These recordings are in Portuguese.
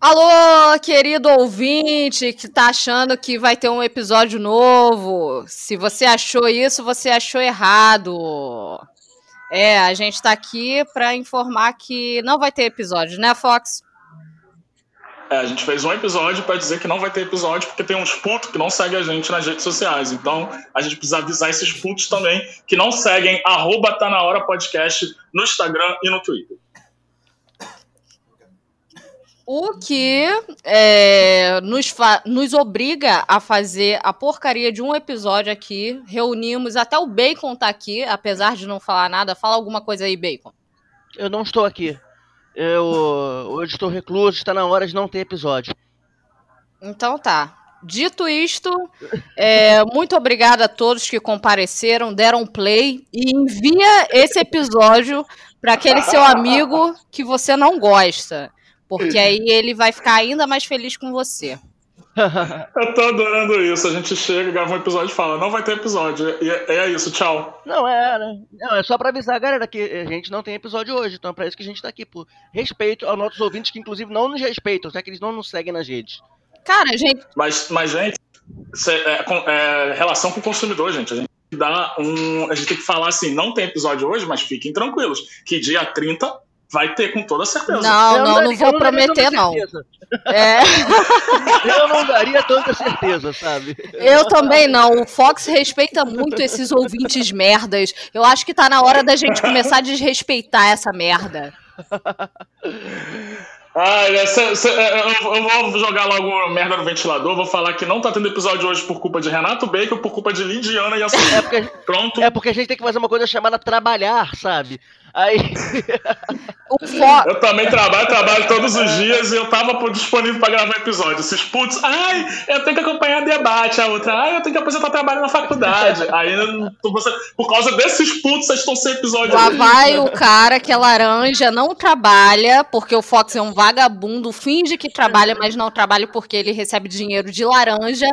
Alô, querido ouvinte que tá achando que vai ter um episódio novo. Se você achou isso, você achou errado. É, a gente tá aqui para informar que não vai ter episódio, né, Fox? É, a gente fez um episódio para dizer que não vai ter episódio porque tem uns putos que não seguem a gente nas redes sociais. Então, a gente precisa avisar esses putos também que não seguem arroba tá na hora podcast no Instagram e no Twitter. O que é, nos, nos obriga a fazer a porcaria de um episódio aqui. Reunimos, até o Bacon tá aqui, apesar de não falar nada. Fala alguma coisa aí, Bacon. Eu não estou aqui. Eu hoje estou recluso, está na hora de não ter episódio. Então tá. Dito isto, é, muito obrigada a todos que compareceram, deram play e envia esse episódio para aquele seu amigo que você não gosta. Porque aí ele vai ficar ainda mais feliz com você. Eu tô adorando isso. A gente chega, grava um episódio e fala, não vai ter episódio. E é, é isso, tchau. Não, é, né? Não, é só pra avisar a galera que a gente não tem episódio hoje. Então é pra isso que a gente tá aqui, por respeito aos nossos ouvintes que, inclusive, não nos respeitam, até que eles não nos seguem nas redes. Cara, gente. Mas, mas gente, é, é, relação com o consumidor, gente. A gente dá um. A gente tem que falar assim, não tem episódio hoje, mas fiquem tranquilos. Que dia 30 Vai ter, com toda certeza. Não, eu não, não, não vou não prometer, não. É. eu não daria tanta certeza, sabe? Eu também não. O Fox respeita muito esses ouvintes merdas. Eu acho que tá na hora da gente começar a desrespeitar essa merda. Ai, cê, cê, é, eu vou jogar logo merda no ventilador, vou falar que não tá tendo episódio hoje por culpa de Renato Bacon, por culpa de Lidiana e assim. É porque, Pronto. É porque a gente tem que fazer uma coisa chamada trabalhar, sabe? Aí. eu também trabalho, trabalho todos os dias e eu tava disponível para gravar episódio. Esses putz, ai, eu tenho que acompanhar debate, a outra, ai, eu tenho que apresentar trabalho na faculdade. Aí, você, por causa desses putz, vocês estão sem episódio. Lá vai o cara que é laranja, não trabalha, porque o Fox é um vagabundo, finge que trabalha, mas não trabalha porque ele recebe dinheiro de laranja,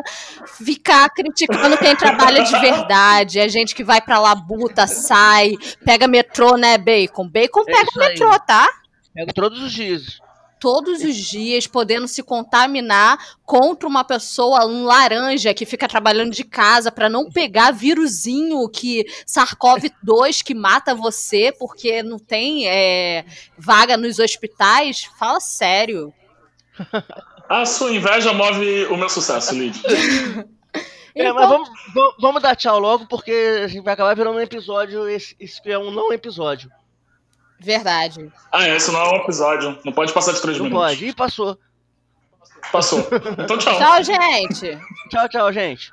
ficar criticando quem trabalha de verdade. É gente que vai pra labuta, sai, pega metrô, né, Bacon. Bacon é pega o metrô, tá? Pega todos os dias. Todos os dias, podendo se contaminar contra uma pessoa, um laranja que fica trabalhando de casa para não pegar vírusinho que SARS-CoV-2 que mata você porque não tem é, vaga nos hospitais. Fala sério. A sua inveja move o meu sucesso, Lid. É, mas então- vamos, vamos dar tchau logo, porque a gente vai acabar virando um episódio. Esse, esse é um não episódio. Verdade. Ah, esse não é um episódio. Não pode passar de três não minutos. Pode. E passou. Passou. Então tchau. Tchau, gente. tchau, tchau, gente.